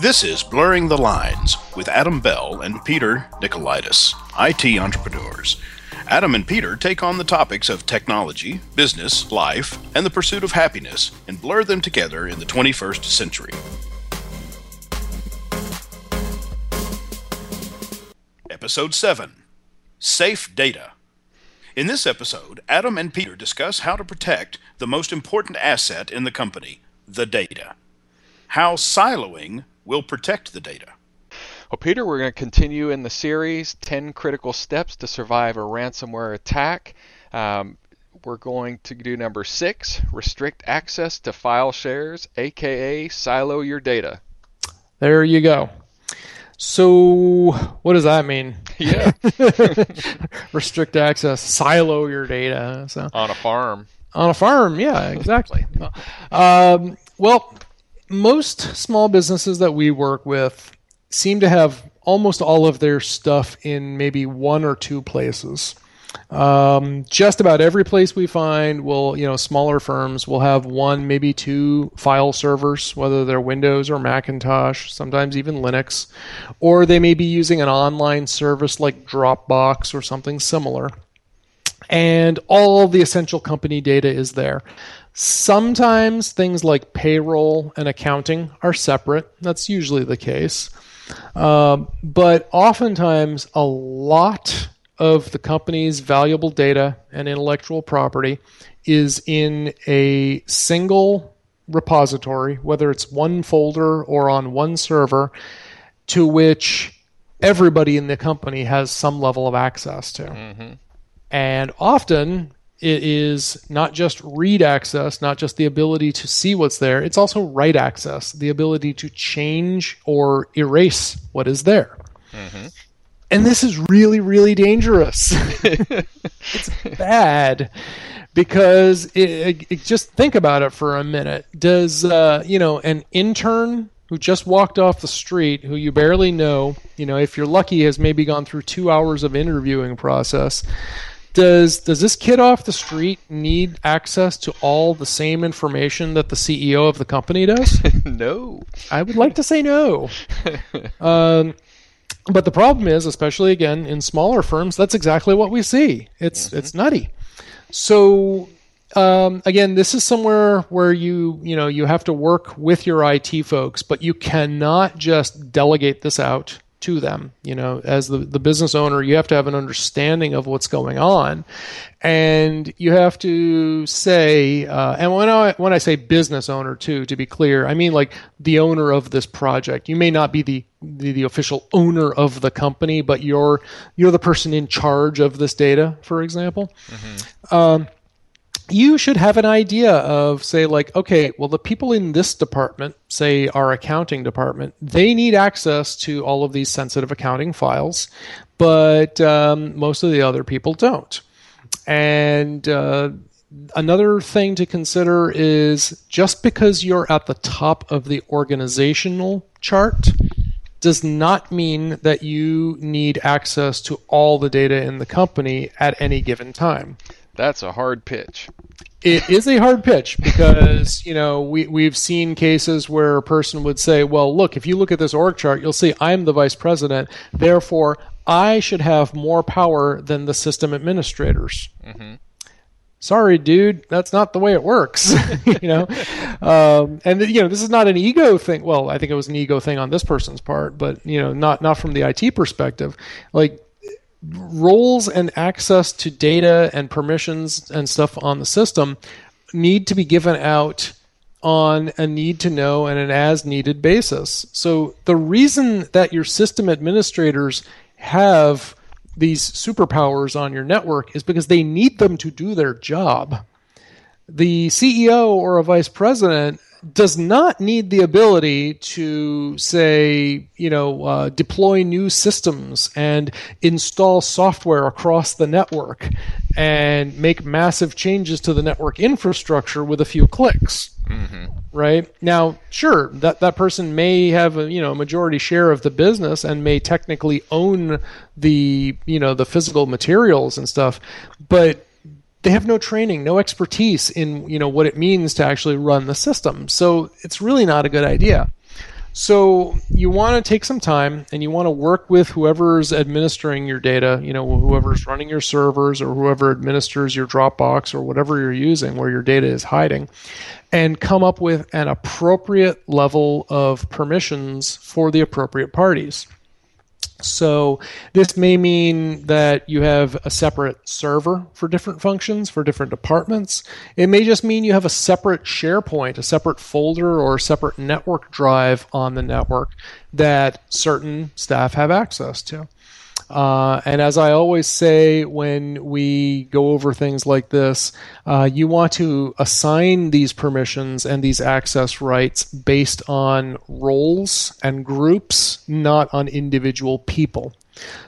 This is Blurring the Lines with Adam Bell and Peter Nicolaitis, IT entrepreneurs. Adam and Peter take on the topics of technology, business, life, and the pursuit of happiness and blur them together in the 21st century. Episode 7 Safe Data. In this episode, Adam and Peter discuss how to protect the most important asset in the company, the data. How siloing will protect the data. Well, Peter, we're going to continue in the series 10 critical steps to survive a ransomware attack. Um, we're going to do number six restrict access to file shares, aka silo your data. There you go. So, what does that mean? Yeah. restrict access, silo your data. So on a farm. On a farm, yeah, exactly. um, well, most small businesses that we work with seem to have almost all of their stuff in maybe one or two places. Um, just about every place we find will, you know, smaller firms will have one, maybe two file servers, whether they're Windows or Macintosh, sometimes even Linux, or they may be using an online service like Dropbox or something similar. And all the essential company data is there. Sometimes things like payroll and accounting are separate. That's usually the case. Um, but oftentimes, a lot of the company's valuable data and intellectual property is in a single repository, whether it's one folder or on one server, to which everybody in the company has some level of access to. Mm-hmm. And often it is not just read access, not just the ability to see what's there, it's also write access, the ability to change or erase what is there. Mm-hmm. And this is really really dangerous. It's bad because it, it, just think about it for a minute. Does uh, you know an intern who just walked off the street who you barely know you know if you're lucky has maybe gone through two hours of interviewing process does does this kid off the street need access to all the same information that the ceo of the company does no i would like to say no um, but the problem is, especially again in smaller firms, that's exactly what we see. It's mm-hmm. it's nutty. So um, again, this is somewhere where you you know you have to work with your IT folks, but you cannot just delegate this out to them. You know, as the, the business owner, you have to have an understanding of what's going on, and you have to say. Uh, and when I when I say business owner too, to be clear, I mean like the owner of this project. You may not be the the, the official owner of the company, but you're you're the person in charge of this data, for example. Mm-hmm. Um, you should have an idea of say like okay well the people in this department say our accounting department they need access to all of these sensitive accounting files but um, most of the other people don't. And uh, another thing to consider is just because you're at the top of the organizational chart does not mean that you need access to all the data in the company at any given time that's a hard pitch. It is a hard pitch because you know we we've seen cases where a person would say, "Well, look, if you look at this org chart, you'll see I'm the vice president. Therefore, I should have more power than the system administrators." Mm-hmm. Sorry, dude, that's not the way it works. you know, um, and you know this is not an ego thing. Well, I think it was an ego thing on this person's part, but you know, not not from the IT perspective. Like roles and access to data and permissions and stuff on the system need to be given out on a need to know and an as needed basis. So the reason that your system administrators have these superpowers on your network is because they need them to do their job. The CEO or a vice president does not need the ability to say you know uh, deploy new systems and install software across the network and make massive changes to the network infrastructure with a few clicks mm-hmm. right now sure that that person may have a you know majority share of the business and may technically own the you know the physical materials and stuff but they have no training, no expertise in you know what it means to actually run the system. So it's really not a good idea. So you want to take some time and you want to work with whoever's administering your data, you know, whoever's running your servers or whoever administers your Dropbox or whatever you're using where your data is hiding, and come up with an appropriate level of permissions for the appropriate parties. So this may mean that you have a separate server for different functions for different departments. It may just mean you have a separate SharePoint, a separate folder or a separate network drive on the network that certain staff have access to. Uh, and as I always say when we go over things like this, uh, you want to assign these permissions and these access rights based on roles and groups, not on individual people.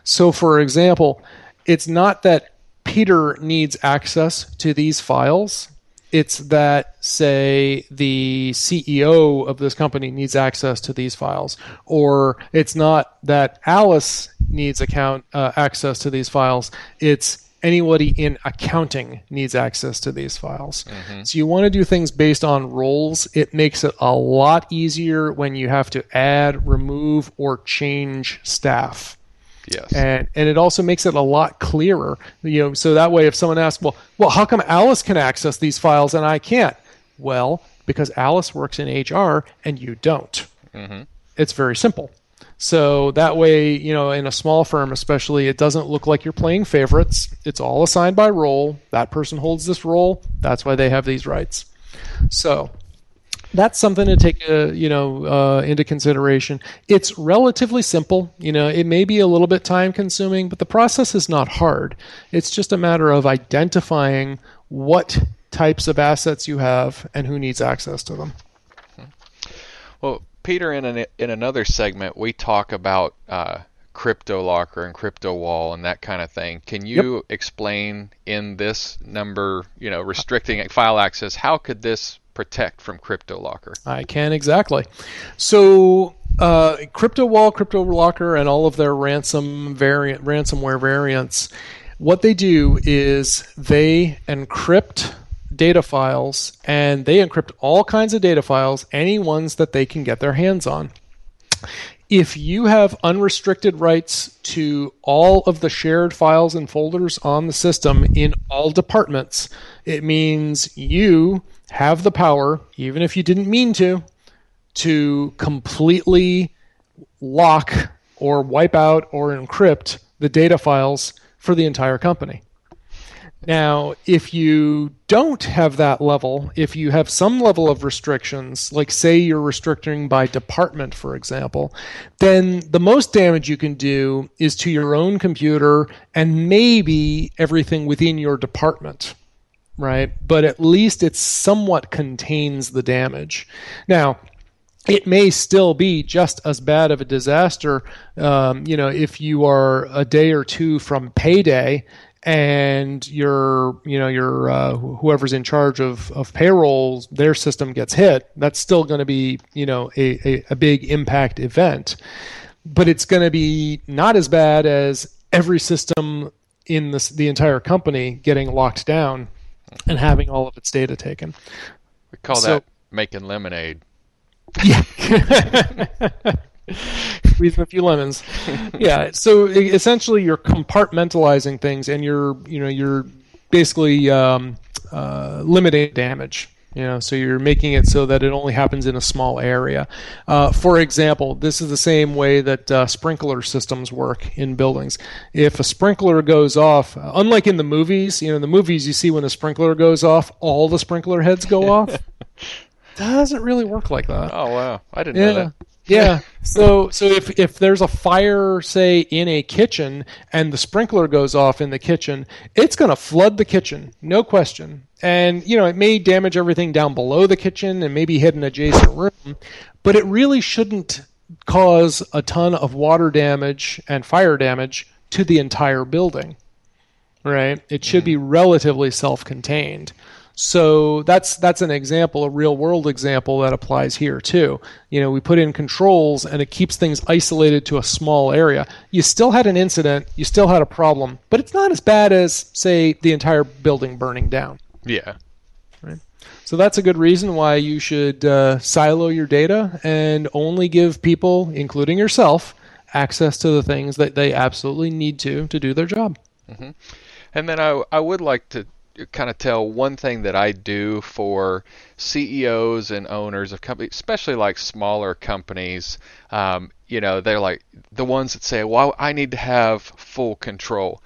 So, for example, it's not that Peter needs access to these files it's that say the CEO of this company needs access to these files, or it's not that Alice needs account uh, access to these files. It's anybody in accounting needs access to these files. Mm-hmm. So you want to do things based on roles. It makes it a lot easier when you have to add, remove, or change staff. Yes. And and it also makes it a lot clearer. You know, so that way if someone asks, well, well, how come Alice can access these files and I can't? Well, because Alice works in HR and you don't. Mm-hmm. It's very simple. So that way, you know, in a small firm especially, it doesn't look like you're playing favorites. It's all assigned by role. That person holds this role. That's why they have these rights. So that's something to take uh, you know uh, into consideration. It's relatively simple. You know, it may be a little bit time consuming, but the process is not hard. It's just a matter of identifying what types of assets you have and who needs access to them. Well, Peter, in an, in another segment, we talk about uh, CryptoLocker and CryptoWall and that kind of thing. Can you yep. explain in this number, you know, restricting file access, how could this protect from CryptoLocker? I can exactly. So uh, CryptoWall, CryptoLocker, and all of their ransom variant ransomware variants, what they do is they encrypt data files and they encrypt all kinds of data files, any ones that they can get their hands on. If you have unrestricted rights to all of the shared files and folders on the system in all departments, it means you have the power, even if you didn't mean to, to completely lock or wipe out or encrypt the data files for the entire company. Now, if you don't have that level, if you have some level of restrictions, like say you're restricting by department, for example, then the most damage you can do is to your own computer and maybe everything within your department right? But at least it somewhat contains the damage. Now, it may still be just as bad of a disaster, um, you know, if you are a day or two from payday and your you know your uh, whoever's in charge of of payrolls their system gets hit that's still going to be you know a, a, a big impact event but it's going to be not as bad as every system in this, the entire company getting locked down and having all of its data taken. We call so, that making lemonade. Yeah. Squeezing a few lemons. Yeah. So essentially, you're compartmentalizing things, and you're you know you're basically um, uh, limiting damage. You know, so you're making it so that it only happens in a small area. Uh, for example, this is the same way that uh, sprinkler systems work in buildings. If a sprinkler goes off, unlike in the movies, you know, in the movies you see when a sprinkler goes off, all the sprinkler heads go off. Doesn't really work like that. Oh wow, I didn't yeah. know that. Yeah. So so if if there's a fire, say in a kitchen, and the sprinkler goes off in the kitchen, it's going to flood the kitchen, no question. And you know it may damage everything down below the kitchen and maybe hit an adjacent room, but it really shouldn't cause a ton of water damage and fire damage to the entire building. Right? It should mm-hmm. be relatively self-contained. So that's that's an example, a real world example that applies here too. You know, we put in controls and it keeps things isolated to a small area. You still had an incident, you still had a problem, but it's not as bad as say the entire building burning down. Yeah. Right. So that's a good reason why you should uh, silo your data and only give people, including yourself, access to the things that they absolutely need to to do their job. Mm-hmm. And then I, I would like to kind of tell one thing that I do for CEOs and owners of companies, especially like smaller companies. Um, you know, they're like the ones that say, "Well, I need to have full control."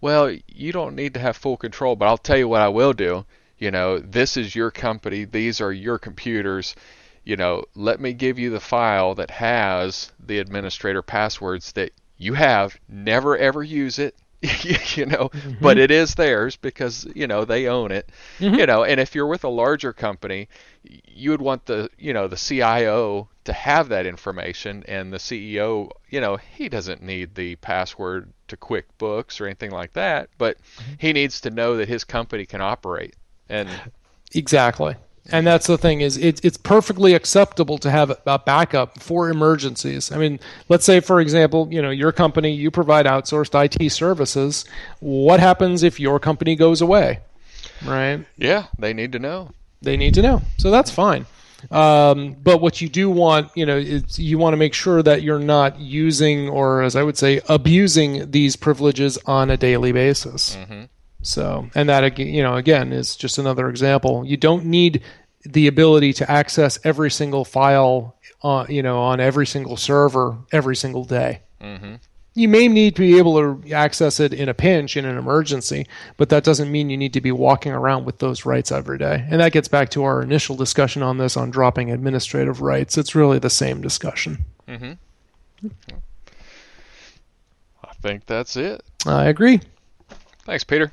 Well, you don't need to have full control, but I'll tell you what I will do. You know, this is your company. These are your computers. You know, let me give you the file that has the administrator passwords that you have. Never ever use it you know, mm-hmm. but it is theirs because you know they own it. Mm-hmm. You know, and if you're with a larger company, you would want the you know the CIO to have that information, and the CEO, you know, he doesn't need the password to QuickBooks or anything like that, but mm-hmm. he needs to know that his company can operate. And exactly and that's the thing is it, it's perfectly acceptable to have a backup for emergencies. I mean let's say for example you know your company you provide outsourced it services. What happens if your company goes away? Right? Yeah they need to know. They need to know. So that's fine. Um, but what you do want you know is you want to make sure that you're not using or as i would say abusing these privileges on a daily basis. Mm-hmm. So, and that you know again is just another example. You don't need the ability to access every single file, uh, you know, on every single server every single day. Mm-hmm. You may need to be able to access it in a pinch, in an emergency, but that doesn't mean you need to be walking around with those rights every day. And that gets back to our initial discussion on this on dropping administrative rights. It's really the same discussion. Mm-hmm. I think that's it. I agree. Thanks, Peter.